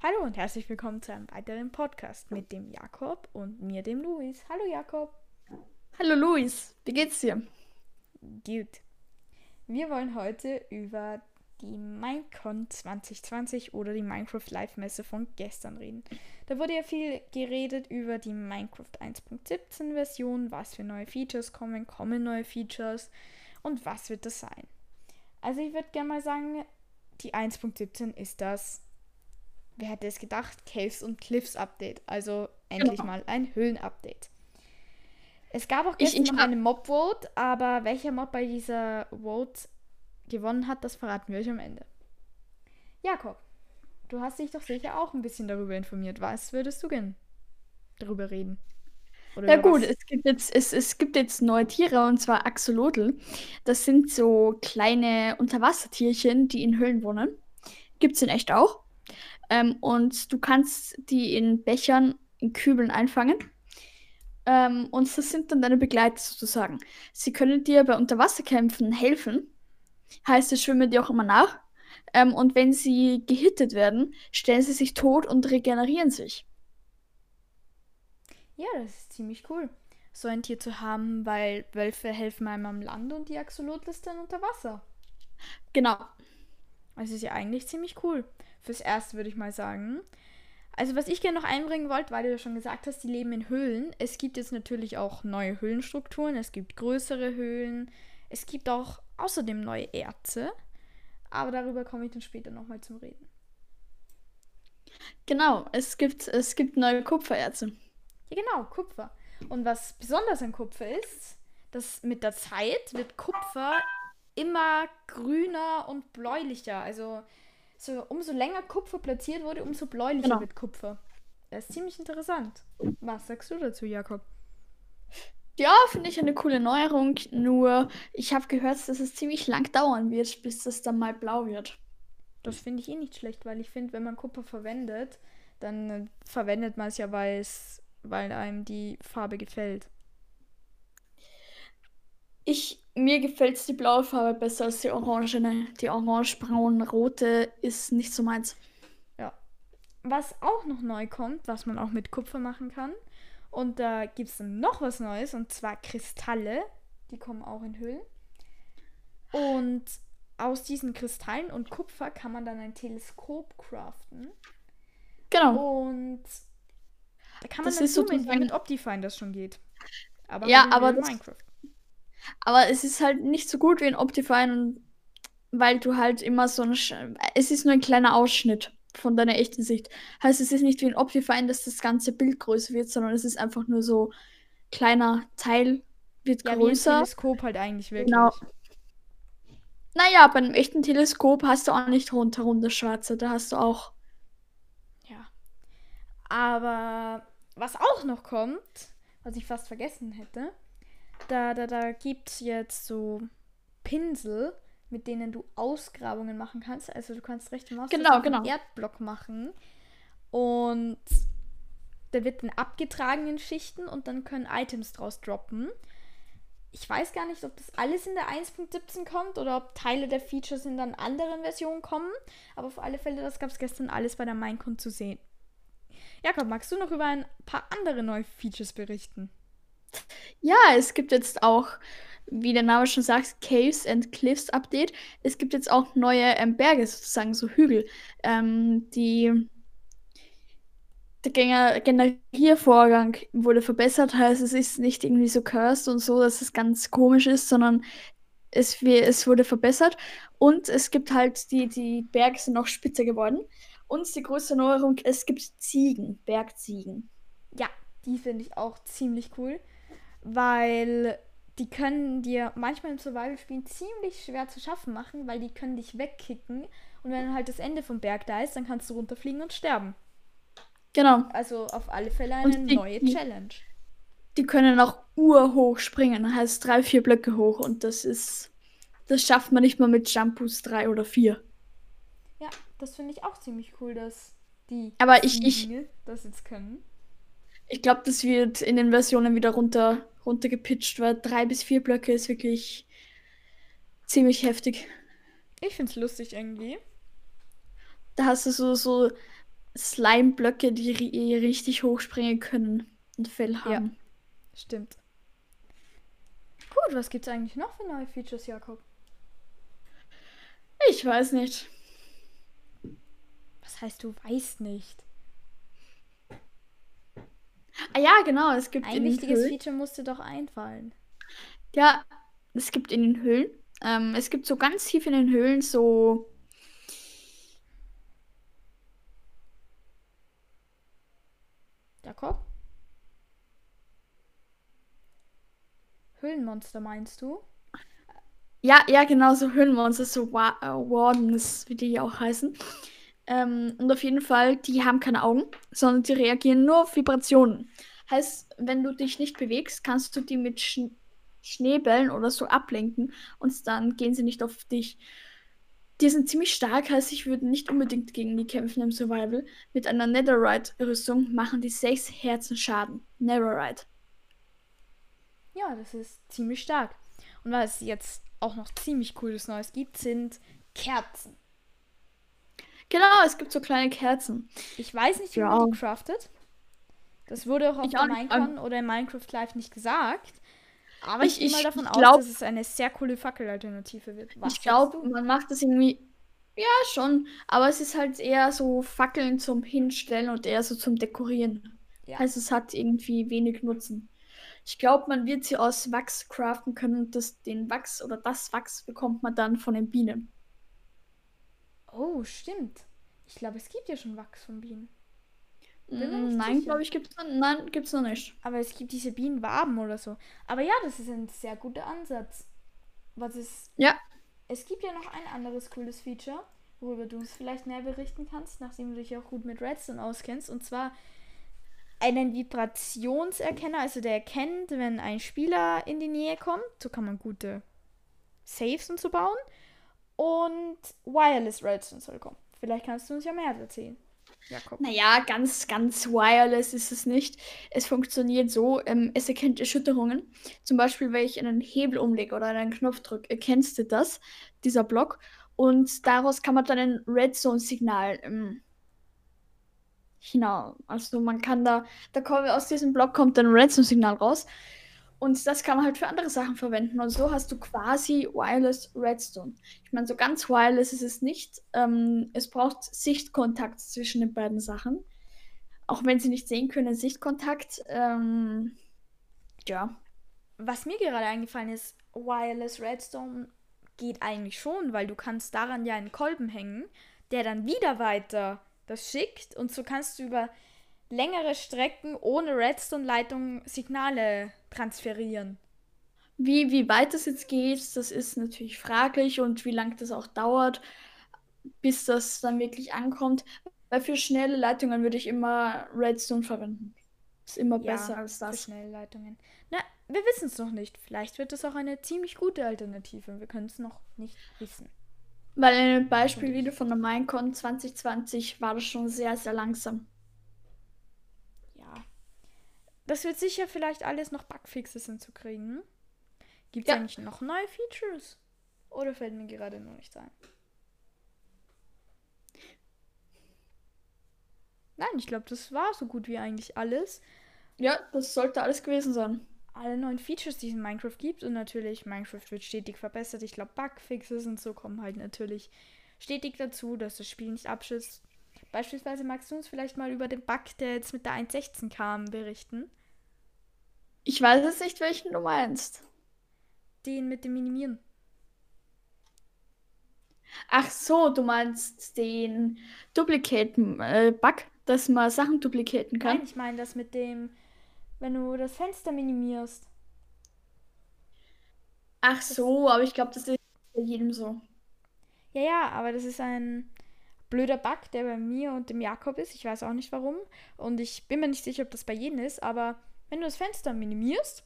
Hallo und herzlich willkommen zu einem weiteren Podcast mit dem Jakob und mir, dem Luis. Hallo Jakob. Hallo Luis, wie geht's dir? Gut. Wir wollen heute über die Minecon 2020 oder die Minecraft Live Messe von gestern reden. Da wurde ja viel geredet über die Minecraft 1.17 Version, was für neue Features kommen, kommen neue Features und was wird das sein. Also ich würde gerne mal sagen, die 1.17 ist das, wer hätte es gedacht, Caves und Cliffs Update. Also endlich genau. mal ein Höhlen-Update. Es gab auch gestern ich, ich noch eine Mob-Vote, aber welcher Mob bei dieser Vote gewonnen hat, das verraten wir euch am Ende. Jakob, du hast dich doch sicher auch ein bisschen darüber informiert. Was würdest du denn darüber reden? Oder ja gut, es gibt, jetzt, es, es gibt jetzt neue Tiere und zwar Axolotl. Das sind so kleine Unterwassertierchen, die in Höhlen wohnen. Gibt es in echt auch. Ähm, und du kannst die in Bechern, in Kübeln einfangen. Ähm, und das sind dann deine Begleiter sozusagen. Sie können dir bei Unterwasserkämpfen helfen. Heißt, sie schwimmen dir auch immer nach. Ähm, und wenn sie gehittet werden, stellen sie sich tot und regenerieren sich. Ja, das ist ziemlich cool, so ein Tier zu haben, weil Wölfe helfen einem am Land und die Axolotl ist dann unter Wasser. Genau. Also ist ja eigentlich ziemlich cool. Fürs Erste würde ich mal sagen. Also was ich gerne noch einbringen wollte, weil du ja schon gesagt hast, die leben in Höhlen. Es gibt jetzt natürlich auch neue Höhlenstrukturen. Es gibt größere Höhlen. Es gibt auch außerdem neue Erze. Aber darüber komme ich dann später nochmal zum Reden. Genau, es gibt, es gibt neue Kupfererze. Ja, genau, Kupfer. Und was besonders an Kupfer ist, dass mit der Zeit wird Kupfer immer grüner und bläulicher. Also so, umso länger Kupfer platziert wurde, umso bläulicher genau. wird Kupfer. Das ist ziemlich interessant. Was sagst du dazu, Jakob? Ja, finde ich eine coole Neuerung. Nur, ich habe gehört, dass es ziemlich lang dauern wird, bis das dann mal blau wird. Das finde ich eh nicht schlecht, weil ich finde, wenn man Kupfer verwendet, dann verwendet man es ja, weil es weil einem die Farbe gefällt. Ich, mir gefällt die blaue Farbe besser als die orangene. Die orange-braun-rote ist nicht so meins. Ja. Was auch noch neu kommt, was man auch mit Kupfer machen kann. Und da gibt es dann noch was Neues, und zwar Kristalle. Die kommen auch in Hüllen. Und aus diesen Kristallen und Kupfer kann man dann ein Teleskop craften. Genau. Und da kann man das dann zoomen, wie mit Optifine das schon geht. Aber ja, aber das, Minecraft. Aber es ist halt nicht so gut wie in Optifine, weil du halt immer so ein. Es ist nur ein kleiner Ausschnitt von deiner echten Sicht. Heißt, es ist nicht wie in Optifine, dass das ganze Bild größer wird, sondern es ist einfach nur so kleiner Teil wird ja, größer. Wie ein Teleskop halt eigentlich wirklich. Genau. Naja, bei einem echten Teleskop hast du auch nicht rundherum das Schwarze. Da hast du auch aber was auch noch kommt, was ich fast vergessen hätte, da, da, da gibt es jetzt so Pinsel, mit denen du Ausgrabungen machen kannst. Also du kannst recht Maus genau, genau. Erdblock machen. Und der wird dann abgetragen in Schichten und dann können Items draus droppen. Ich weiß gar nicht, ob das alles in der 1.17 kommt oder ob Teile der Features in dann anderen Versionen kommen. Aber auf alle Fälle, das gab es gestern alles bei der Minecon zu sehen. Jakob, magst du noch über ein paar andere neue Features berichten? Ja, es gibt jetzt auch, wie der Name schon sagt, Caves and Cliffs Update. Es gibt jetzt auch neue ähm, Berge, sozusagen, so Hügel. Ähm, die der Generiervorgang wurde verbessert, heißt es ist nicht irgendwie so cursed und so, dass es ganz komisch ist, sondern es, es wurde verbessert und es gibt halt die, die Berge sind noch spitzer geworden und die größte Neuerung, es gibt Ziegen, Bergziegen. Ja, die finde ich auch ziemlich cool, weil die können dir manchmal im Survival-Spielen ziemlich schwer zu schaffen machen, weil die können dich wegkicken und wenn halt das Ende vom Berg da ist, dann kannst du runterfliegen und sterben. Genau. Also auf alle Fälle eine die, neue Challenge. Die können auch urhoch springen, heißt drei, vier Blöcke hoch und das ist, das schafft man nicht mal mit Jump-Boost 3 oder 4. Ja, das finde ich auch ziemlich cool, dass die Aber ich, ich das jetzt können. Ich glaube, das wird in den Versionen wieder runter, runter gepitcht, weil drei bis vier Blöcke ist wirklich ziemlich heftig. Ich finde es lustig irgendwie. Da hast du so, so Slime-Blöcke, die richtig hochspringen können und Fell haben. Ja, stimmt. Gut, was gibt es eigentlich noch für neue Features, Jakob? Ich weiß nicht. Was heißt, du weißt nicht? Ah ja, genau, es gibt ein wichtiges Feature musste doch einfallen. Ja, es gibt in den Höhlen. Ähm, es gibt so ganz tief in den Höhlen so. Jakob? Höhlenmonster meinst du? Ja, ja, genau, so Höhlenmonster, so Wa äh, Wardens, wie die auch heißen. Ähm, und auf jeden Fall, die haben keine Augen, sondern die reagieren nur auf Vibrationen. Heißt, wenn du dich nicht bewegst, kannst du die mit Sch Schneebällen oder so ablenken und dann gehen sie nicht auf dich. Die sind ziemlich stark, heißt, ich würde nicht unbedingt gegen die kämpfen im Survival. Mit einer Netherite-Rüstung machen die 6 Herzen Schaden. Netherite. Ja, das ist ziemlich stark. Und was jetzt auch noch ziemlich cooles Neues gibt, sind Kerzen. Genau, es gibt so kleine Kerzen. Ich weiß nicht, wie ja. man die craftet. Das wurde auch auf ich der Minecon ähm, oder in Minecraft Live nicht gesagt. Aber ich, ich gehe mal davon glaub, aus, dass es eine sehr coole Fackelalternative wird. Was ich glaube, man macht das irgendwie. Ja, schon. Aber es ist halt eher so Fackeln zum Hinstellen und eher so zum Dekorieren. Ja. Also es hat irgendwie wenig Nutzen. Ich glaube, man wird sie aus Wachs craften können und das, den Wachs oder das Wachs bekommt man dann von den Bienen. Oh, stimmt. Ich glaube, es gibt ja schon Wachs von Bienen. Mm, nein, glaube ich, gibt es nein, gibt's noch nicht. Aber es gibt diese Bienenwaben oder so. Aber ja, das ist ein sehr guter Ansatz. Was ist. Ja. Es gibt ja noch ein anderes cooles Feature, worüber du uns vielleicht mehr berichten kannst, nachdem du dich auch gut mit Redstone auskennst. Und zwar einen Vibrationserkenner, also der erkennt, wenn ein Spieler in die Nähe kommt. So kann man gute Saves und so bauen. Und Wireless Redstone soll kommen. Vielleicht kannst du uns ja mehr erzählen. Jakob. Naja, ganz, ganz wireless ist es nicht. Es funktioniert so, ähm, es erkennt Erschütterungen. Zum Beispiel, wenn ich einen Hebel umlege oder einen Knopf drücke, erkennst du das, dieser Block. Und daraus kann man dann ein Redstone-Signal ähm, hinaus. Also man kann da, da kommt, aus diesem Block kommt dann ein Redstone-Signal raus. Und das kann man halt für andere Sachen verwenden. Und so hast du quasi Wireless Redstone. Ich meine, so ganz wireless ist es nicht. Ähm, es braucht Sichtkontakt zwischen den beiden Sachen. Auch wenn sie nicht sehen können, Sichtkontakt. Ähm, ja. Was mir gerade eingefallen ist, Wireless Redstone geht eigentlich schon, weil du kannst daran ja einen Kolben hängen, der dann wieder weiter das schickt. Und so kannst du über längere Strecken ohne Redstone-Leitung Signale transferieren. Wie, wie weit das jetzt geht, das ist natürlich fraglich und wie lange das auch dauert, bis das dann wirklich ankommt. Weil für schnelle Leitungen würde ich immer Redstone verwenden. Ist immer ja, besser als das. Für schnelle Leitungen. Na, wir wissen es noch nicht. Vielleicht wird es auch eine ziemlich gute Alternative. Wir können es noch nicht wissen. Weil in dem Beispielvideo von der Minecon 2020 war das schon sehr, sehr langsam. Das wird sicher vielleicht alles noch Bugfixes hinzukriegen. Gibt es ja. eigentlich noch neue Features? Oder fällt mir gerade nur nicht ein? Nein, ich glaube, das war so gut wie eigentlich alles. Ja, das sollte alles gewesen sein. Alle neuen Features, die es in Minecraft gibt. Und natürlich, Minecraft wird stetig verbessert. Ich glaube, Bugfixes und so kommen halt natürlich stetig dazu, dass das Spiel nicht abschützt. Beispielsweise magst du uns vielleicht mal über den Bug, der jetzt mit der 1.16 kam, berichten. Ich weiß jetzt nicht, welchen du meinst. Den mit dem Minimieren. Ach so, du meinst den Duplicaten äh, dass man Sachen duplicaten kann? Nein, ich meine das mit dem, wenn du das Fenster minimierst. Ach das so, aber ich glaube, das ist bei jedem so. Ja, ja, aber das ist ein blöder Bug, der bei mir und dem Jakob ist. Ich weiß auch nicht warum. Und ich bin mir nicht sicher, ob das bei jedem ist, aber wenn du das Fenster minimierst,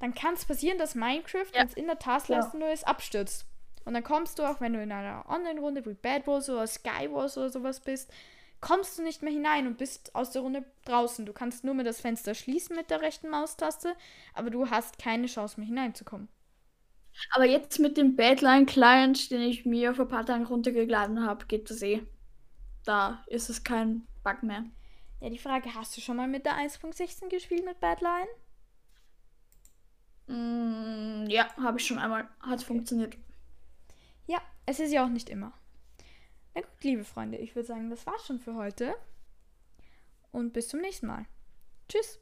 dann kann es passieren, dass Minecraft, ja. wenn es in der Taskleiste ja. nur ist, abstürzt. Und dann kommst du auch, wenn du in einer Online-Runde wie Bad Wars oder Sky Wars oder sowas bist, kommst du nicht mehr hinein und bist aus der Runde draußen. Du kannst nur mehr das Fenster schließen mit der rechten Maustaste, aber du hast keine Chance mehr hineinzukommen. Aber jetzt mit dem Badline-Client, den ich mir vor ein paar Tagen runtergeladen habe, geht das eh. Da ist es kein Bug mehr. Ja, die Frage, hast du schon mal mit der 1.16 gespielt mit Badline? Mm, ja, habe ich schon einmal. Hat okay. funktioniert. Ja, es ist ja auch nicht immer. Na gut, liebe Freunde, ich würde sagen, das war's schon für heute. Und bis zum nächsten Mal. Tschüss.